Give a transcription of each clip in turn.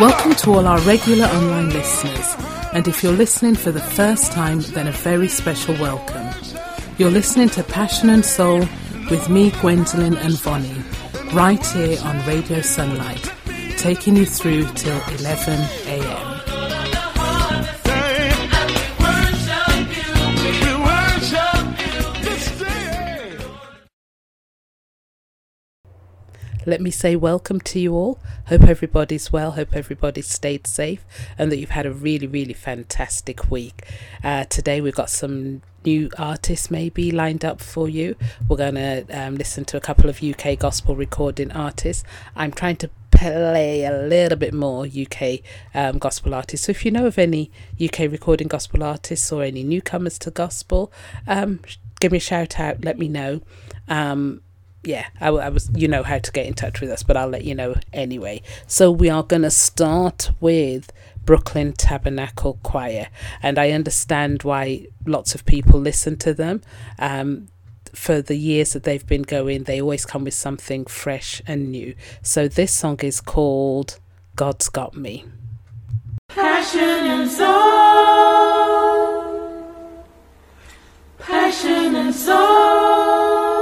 Welcome to all our regular online listeners. And if you're listening for the first time, then a very special welcome. You're listening to Passion and Soul with me, Gwendolyn and Vonnie, right here on Radio Sunlight, taking you through till 11 a.m. let me say welcome to you all. Hope everybody's well. Hope everybody's stayed safe and that you've had a really, really fantastic week. Uh, today we've got some new artists maybe lined up for you. We're going to um, listen to a couple of UK gospel recording artists. I'm trying to play a little bit more UK um, gospel artists. So if you know of any UK recording gospel artists or any newcomers to gospel, um, give me a shout out. Let me know. Um, yeah, I, I, was, you know how to get in touch with us, but I'll let you know anyway. So we are going to start with Brooklyn Tabernacle Choir, and I understand why lots of people listen to them. Um, for the years that they've been going, they always come with something fresh and new. So this song is called God's Got Me. Passion and soul, passion and soul.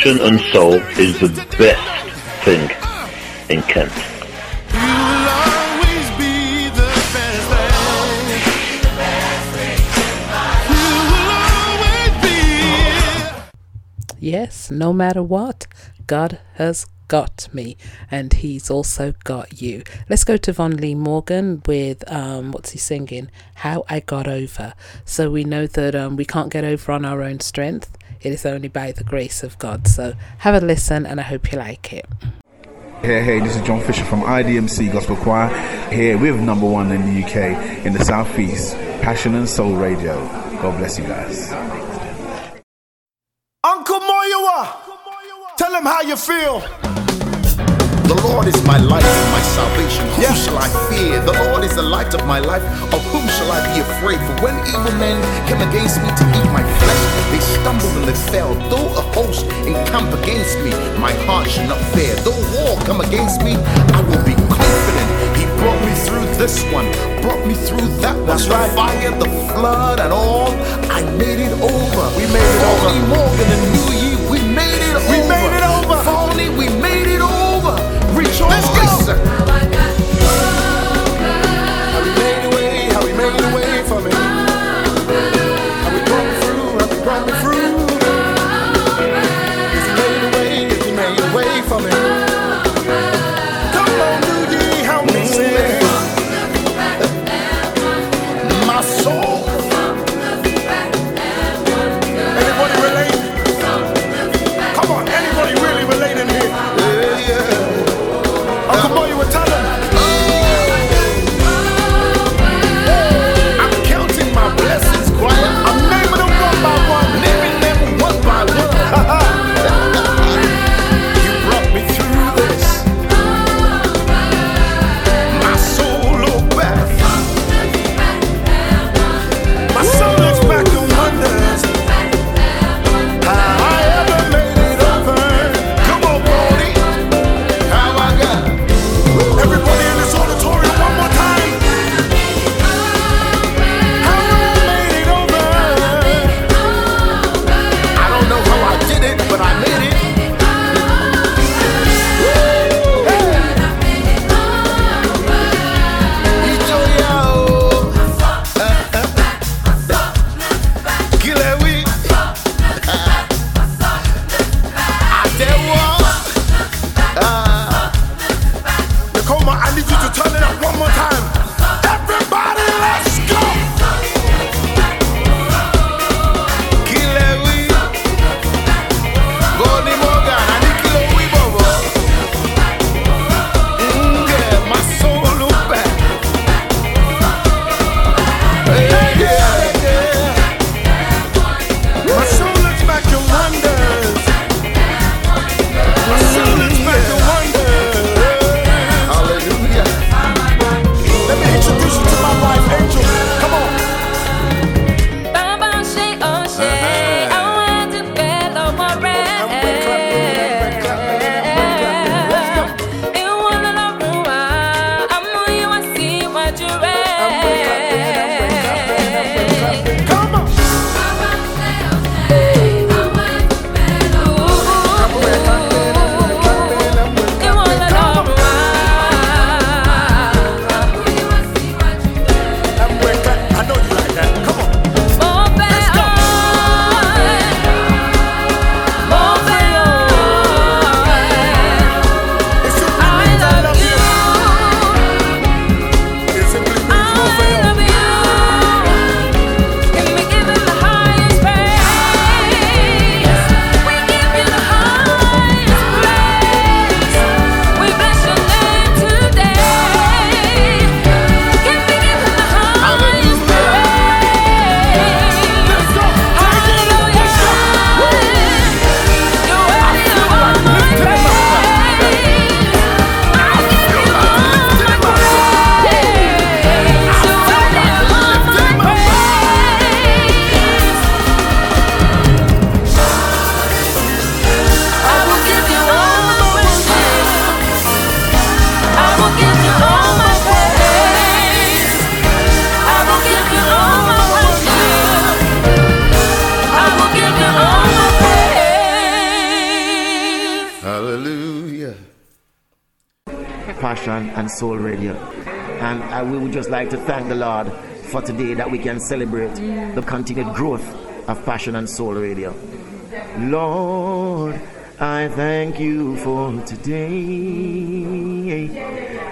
Passion and soul is the best thing in Kent. Yes, no matter what, God has got me and he's also got you. Let's go to Von Lee Morgan with um what's he singing? How I Got Over. So we know that um we can't get over on our own strength. It is only by the grace of God. So have a listen and I hope you like it. Hey, hey, this is John Fisher from IDMC Gospel Choir here with number one in the UK in the Southeast, Passion and Soul Radio. God bless you guys. Uncle Moyowa, tell him how you feel. The Lord is my light and my salvation. Whom Yeah. shall I fear? The Lord is the light of my life. Of whom shall I be afraid? For when evil men came against me to eat my flesh, they stumbled and they fell. Though a host encamp against me, my heart shall not fear. Though war come against me, I will be confident. He brought me through this one, brought me through that one. That's the right. fire, the flood, and all. I made it over. We made it over. Only Morgan and New Year, we made it We over. made it over. Phony, we made over. Let's go. And Soul Radio. And I, we would just like to thank the Lord for today that we can celebrate the continued growth of Passion and Soul Radio. Lord, I thank you for today.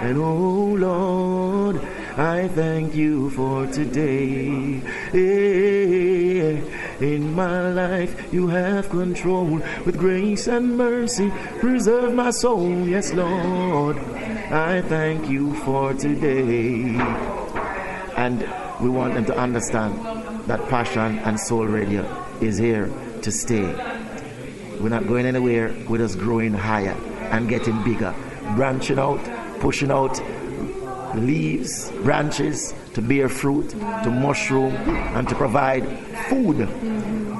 And oh Lord, I thank you for today. Eh, in my life, you have control with grace and mercy. Preserve my soul, yes, Lord. I thank you for today. And we want them to understand that Passion and Soul Radio is here to stay. We're not going anywhere. We're just growing higher and getting bigger, branching out, pushing out leaves, branches to bear fruit, to mushroom, and to provide food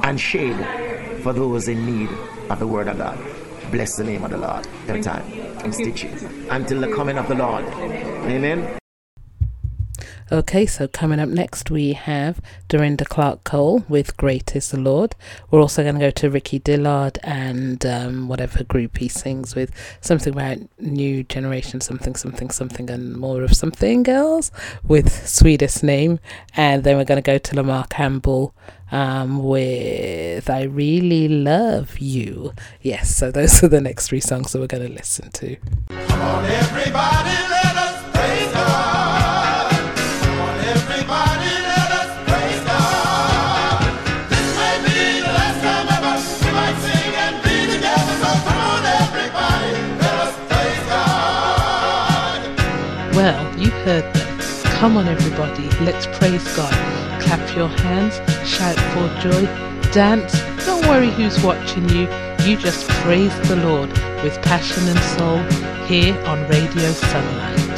and shade for those in need of the Word of God. Bless the name of the Lord every time and stitch it until the coming of the Lord. Amen. Okay, so coming up next, we have Dorinda Clark Cole with Great is the Lord. We're also going to go to Ricky Dillard and um, whatever group he sings with, something about new generation, something, something, something, and more of something else with Sweetest Name. And then we're going to go to Lamar Campbell um, with I Really Love You. Yes, so those are the next three songs that we're going to listen to. Come on, everybody, let us praise God. Come on, everybody, let us praise God. This may be the last time ever we might sing and be together. So come on, everybody, let us praise God. Well, you heard them. Come on, everybody, let's praise God. Clap your hands, shout for joy, dance. Don't worry who's watching you. You just praise the Lord with passion and soul here on Radio Sunlight.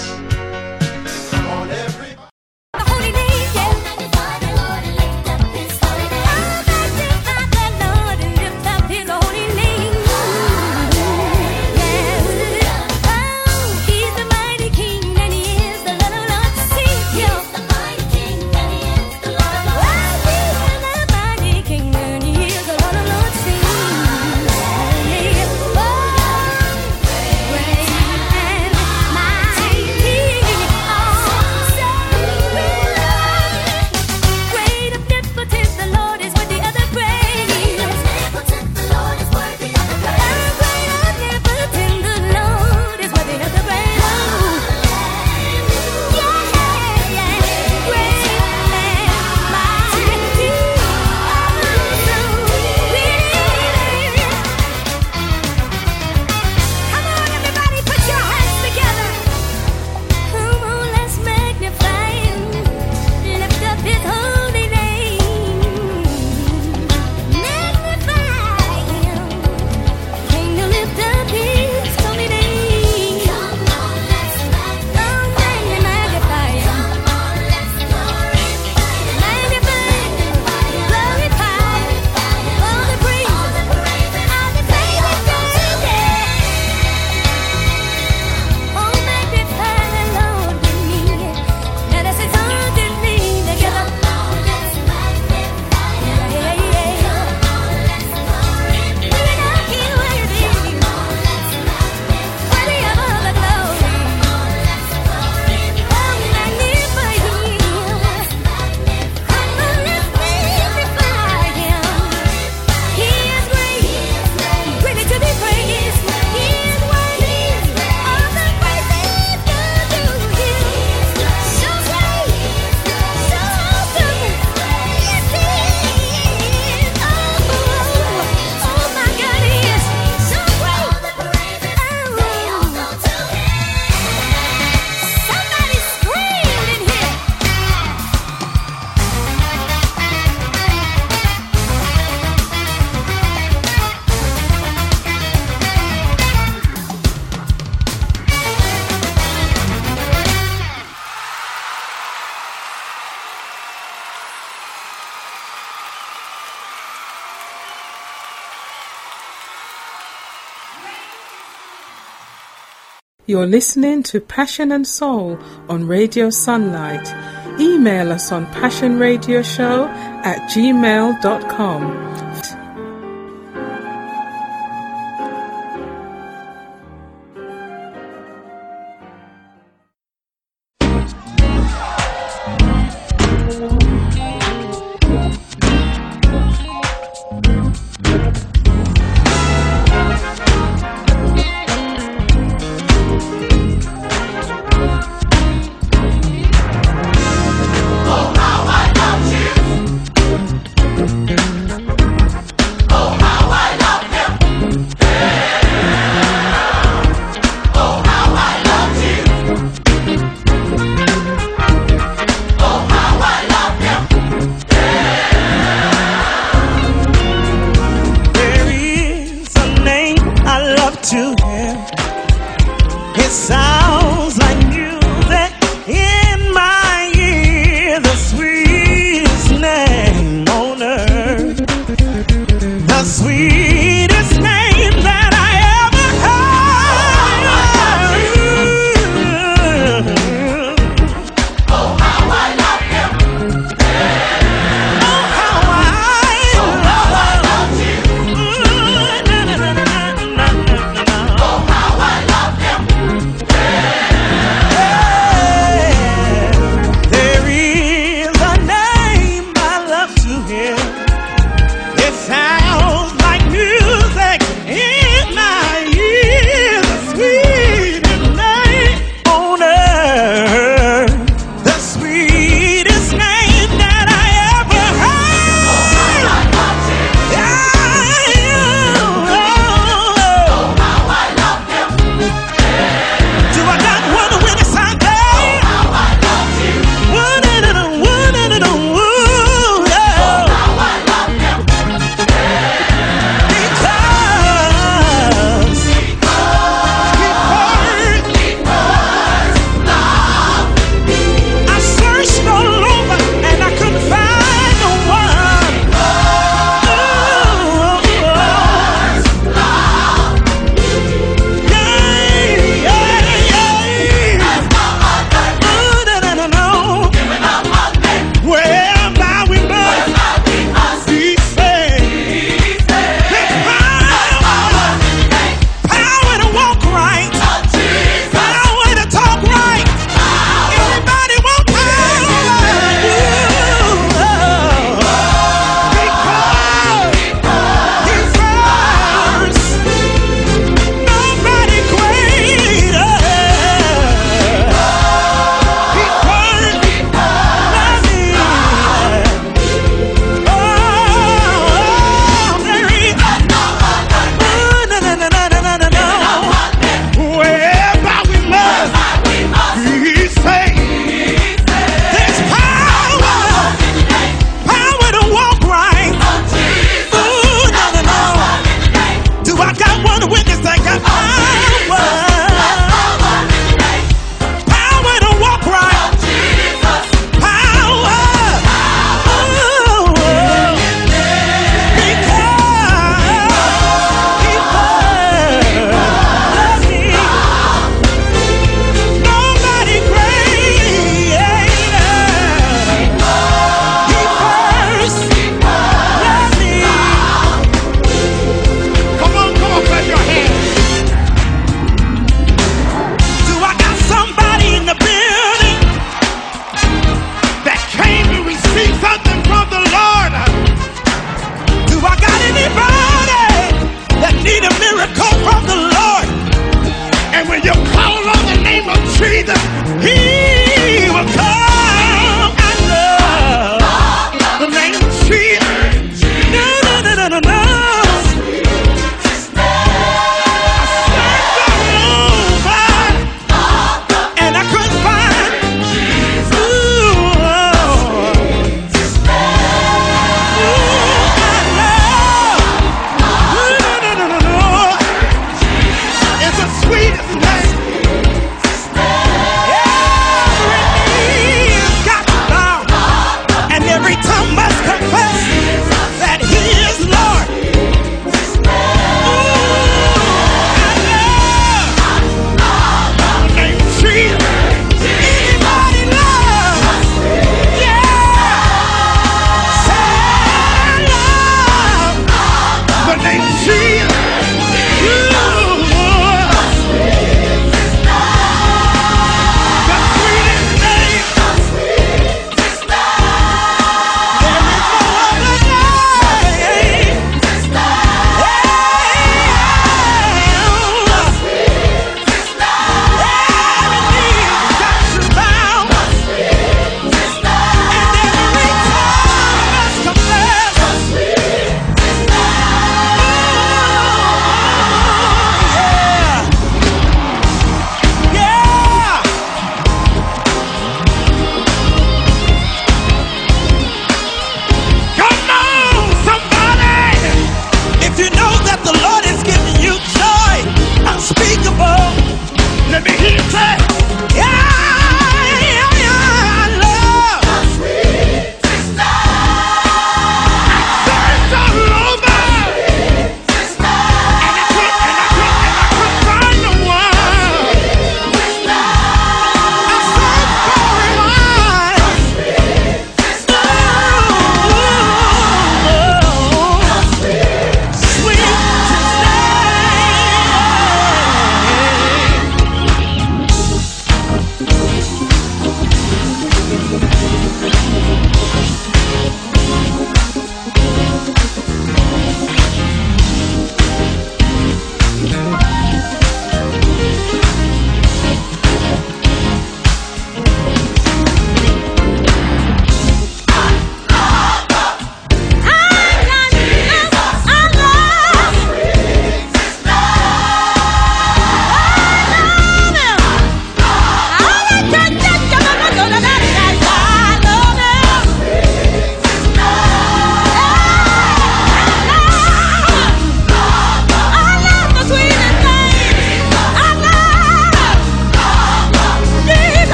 You're listening to Passion and Soul on Radio Sunlight. Email us on passionradioshow at gmail.com.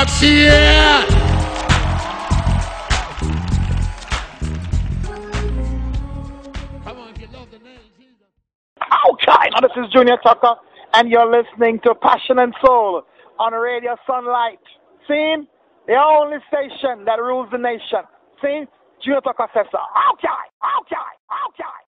Starbucks here. Come on, you this is Junior Tucker, and you're listening to Passion and Soul on Radio Sunlight. See, The only station that rules the nation. See? Junior Tucker says so. Okay, okay, okay.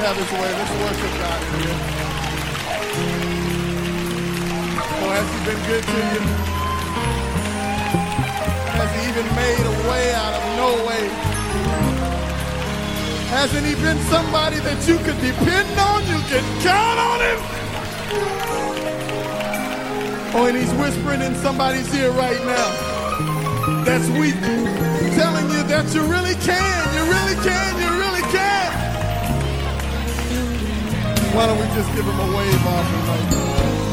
Have his way. Let's worship God in here. Oh, has he been good to you? Has he even made a way out of no way? Hasn't he been somebody that you could depend on? You can count on him? Oh, and he's whispering in somebody's ear right now. That's weak. Telling you that you really can, you really can, you really Why don't we just give him a wave offering right now?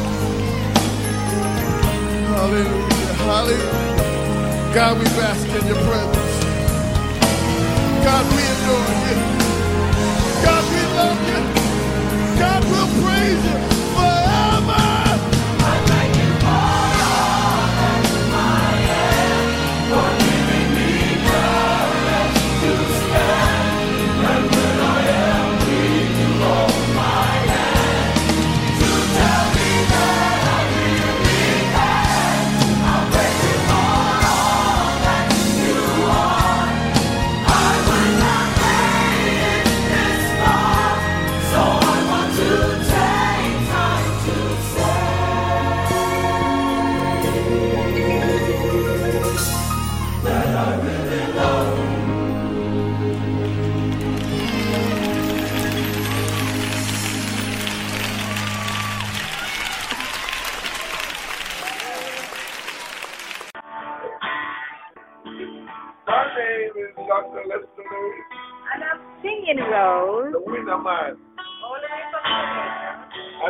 Hallelujah, hallelujah. God, we bask in your presence. God, we adore you. God, we love you. God, we'll praise you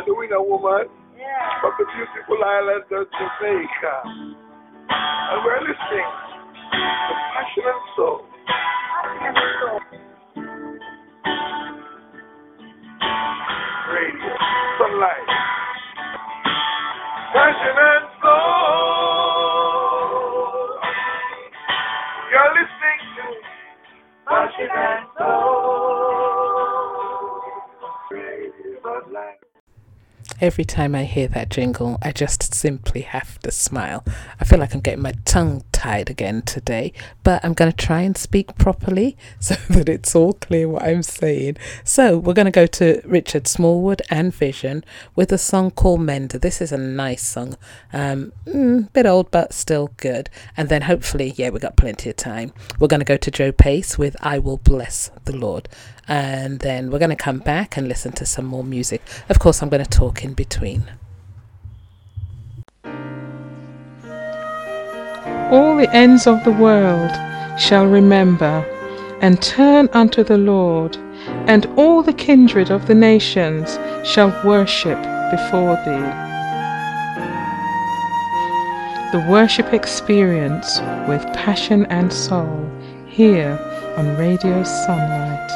the winner woman Yeah. from the beautiful island of Jamaica. And we're listening to Passion and Soul. Radio. Sunlight. Passion and Soul. Every time I hear that jingle, I just simply have to smile. I feel like I'm getting my tongue tied again today, but I'm going to try and speak properly so that it's all clear what I'm saying. So, we're going to go to Richard Smallwood and Vision with a song called Mender. This is a nice song, um, mm, bit old, but still good. And then hopefully, yeah, we got plenty of time. We're going to go to Joe Pace with I Will Bless the Lord. And then we're going to come back and listen to some more music. Of course, I'm going to talk in between. All the ends of the world shall remember and turn unto the Lord, and all the kindred of the nations shall worship before thee. The worship experience with passion and soul here on Radio Sunlight.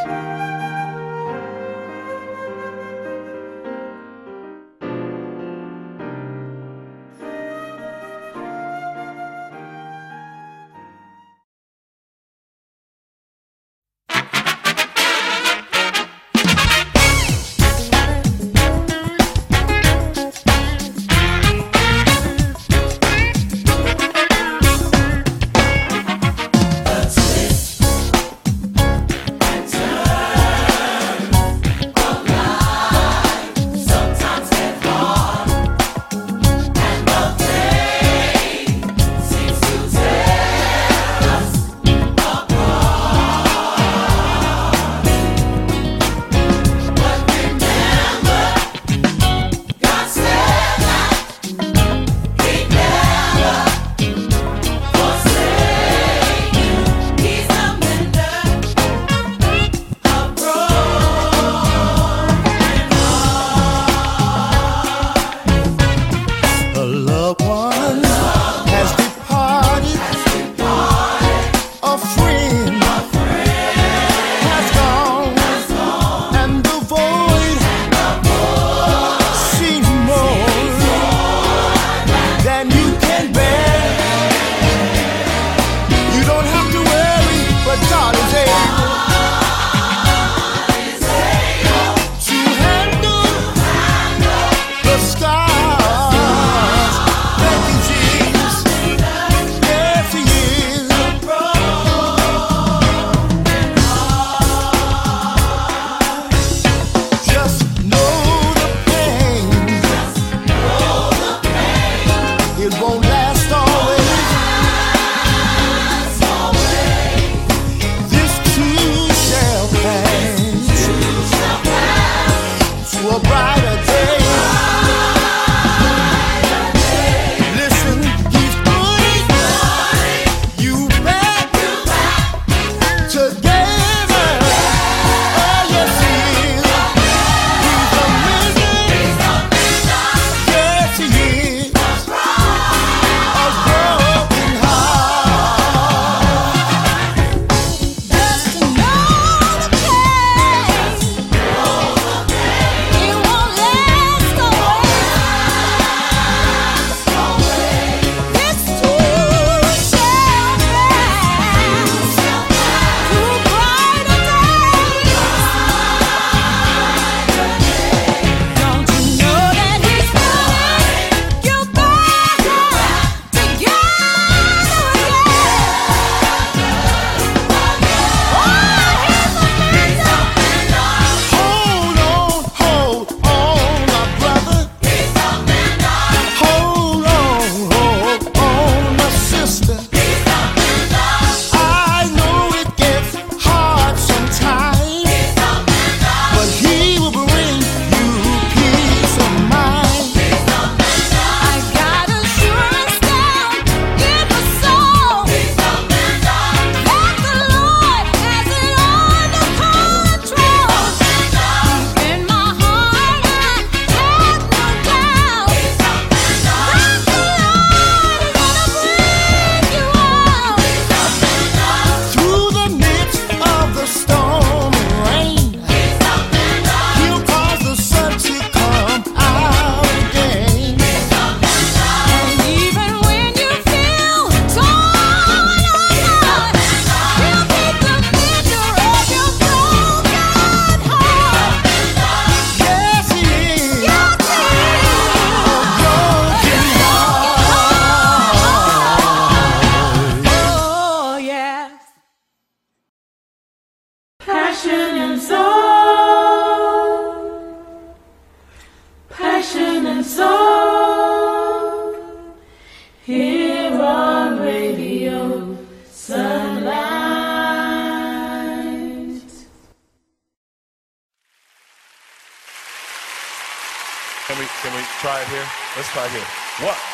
Let's try here. One,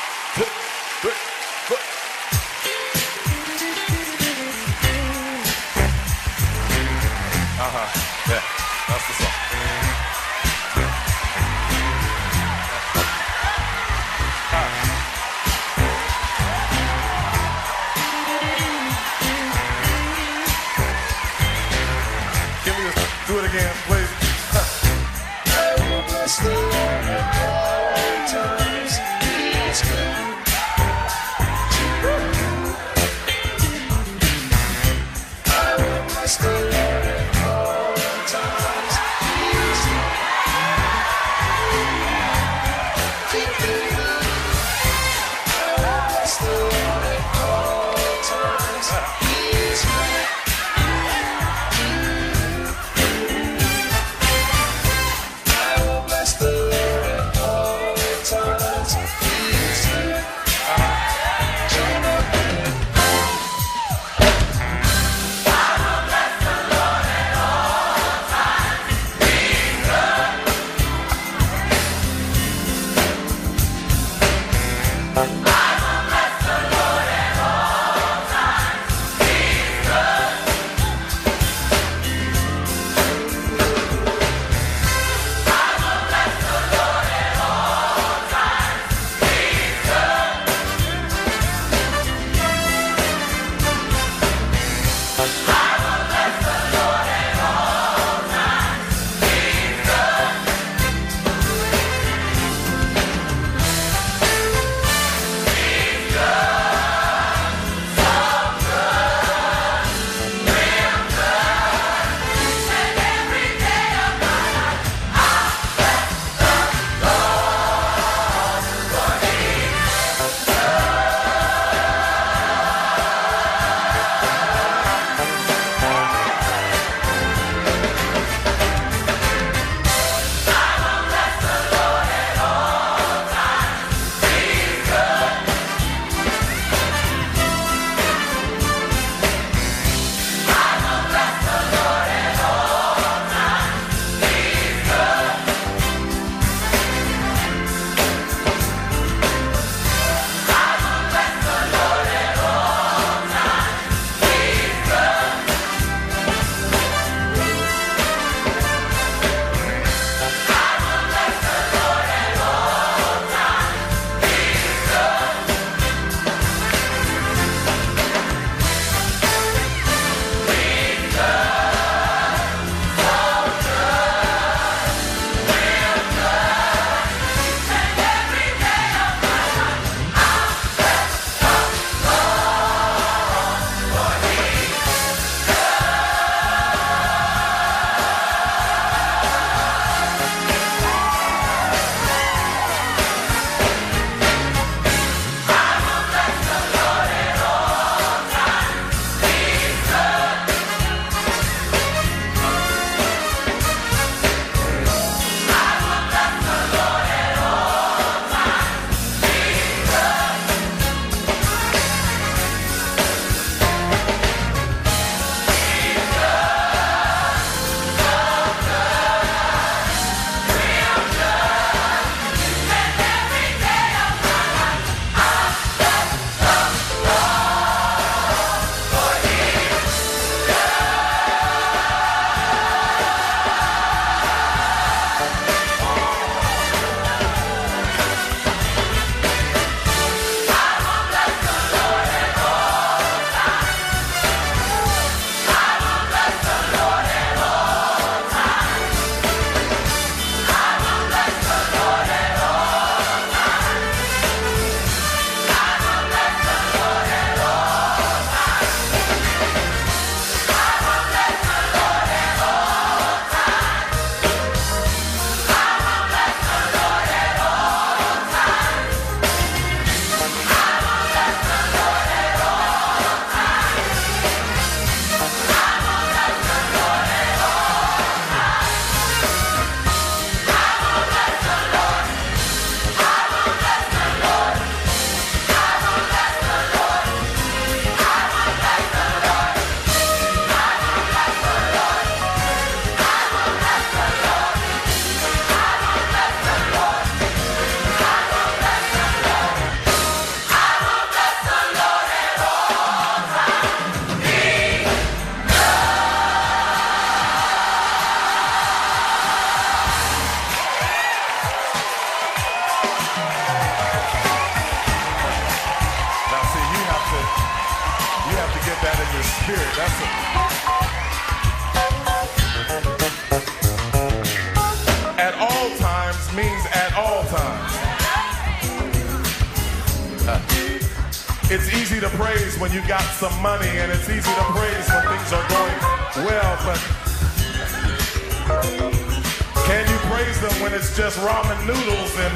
ramen noodles and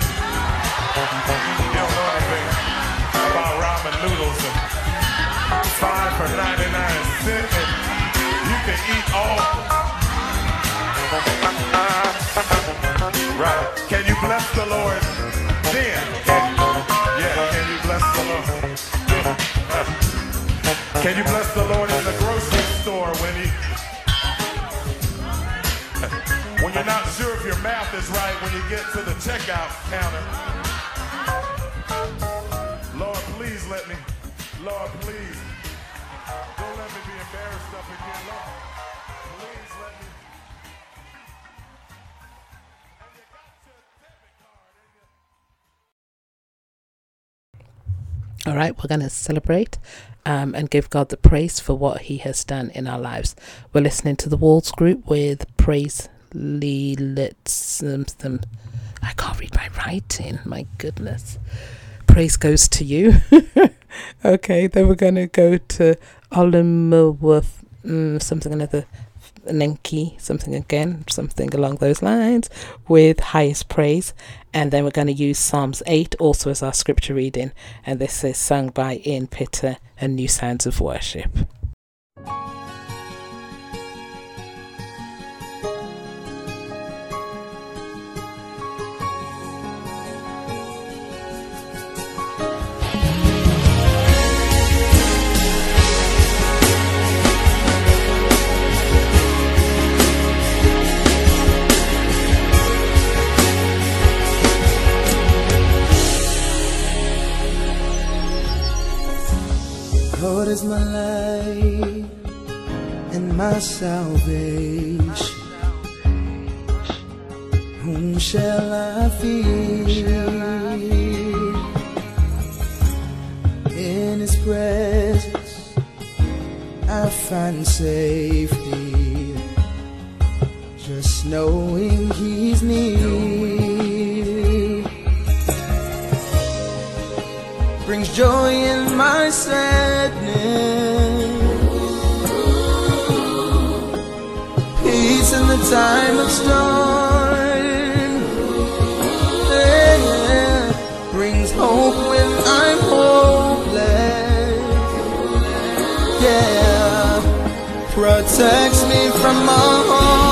you don't know anything about ramen noodles and five for 99 cents and you can eat all. Right. Can you bless the Lord then? Yeah, can you bless the Lord? Can you bless the Lord if your math is right when you get to the checkout counter? Lord, please let me. Lord, please. Don't let me be embarrassed up again. Lord, please let me. All right, we're going to celebrate um, and give God the praise for what He has done in our lives. We're listening to the Walls Group with Praise Lilitsum. I can't read my writing. My goodness. Praise goes to you. okay, then we're going to go to Olimworth, mm, something another, Nenki, something again, something along those lines, with highest praise. And then we're going to use Psalms 8 also as our scripture reading. And this is sung by Ian Pitter and New Sounds of Worship. Lord is my light and my salvation. Whom shall I fear? In His presence I find safety. Just knowing He's near joy in my sadness. Peace in the time of storm. Yeah. Brings hope when I'm hopeless. Yeah. Protects me from all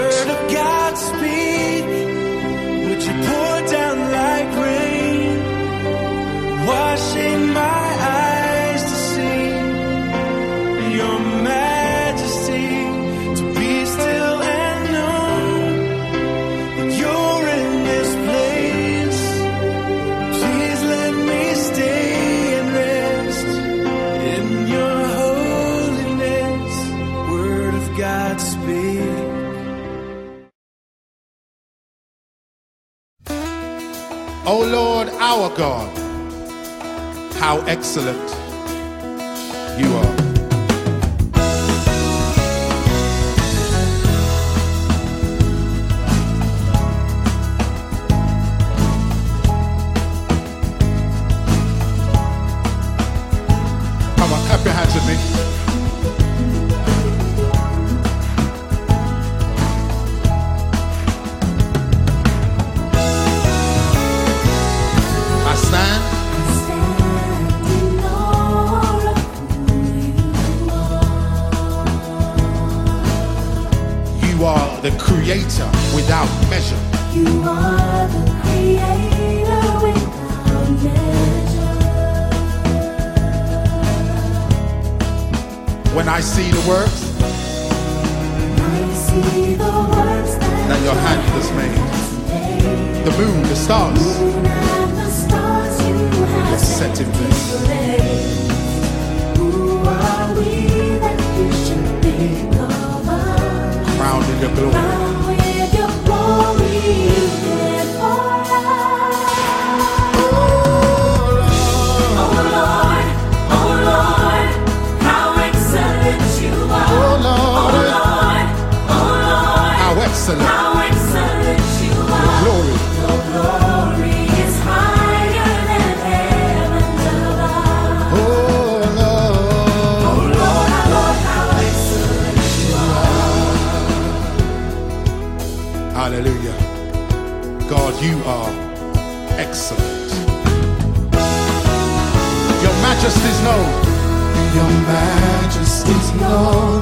God, how excellent you are.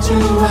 to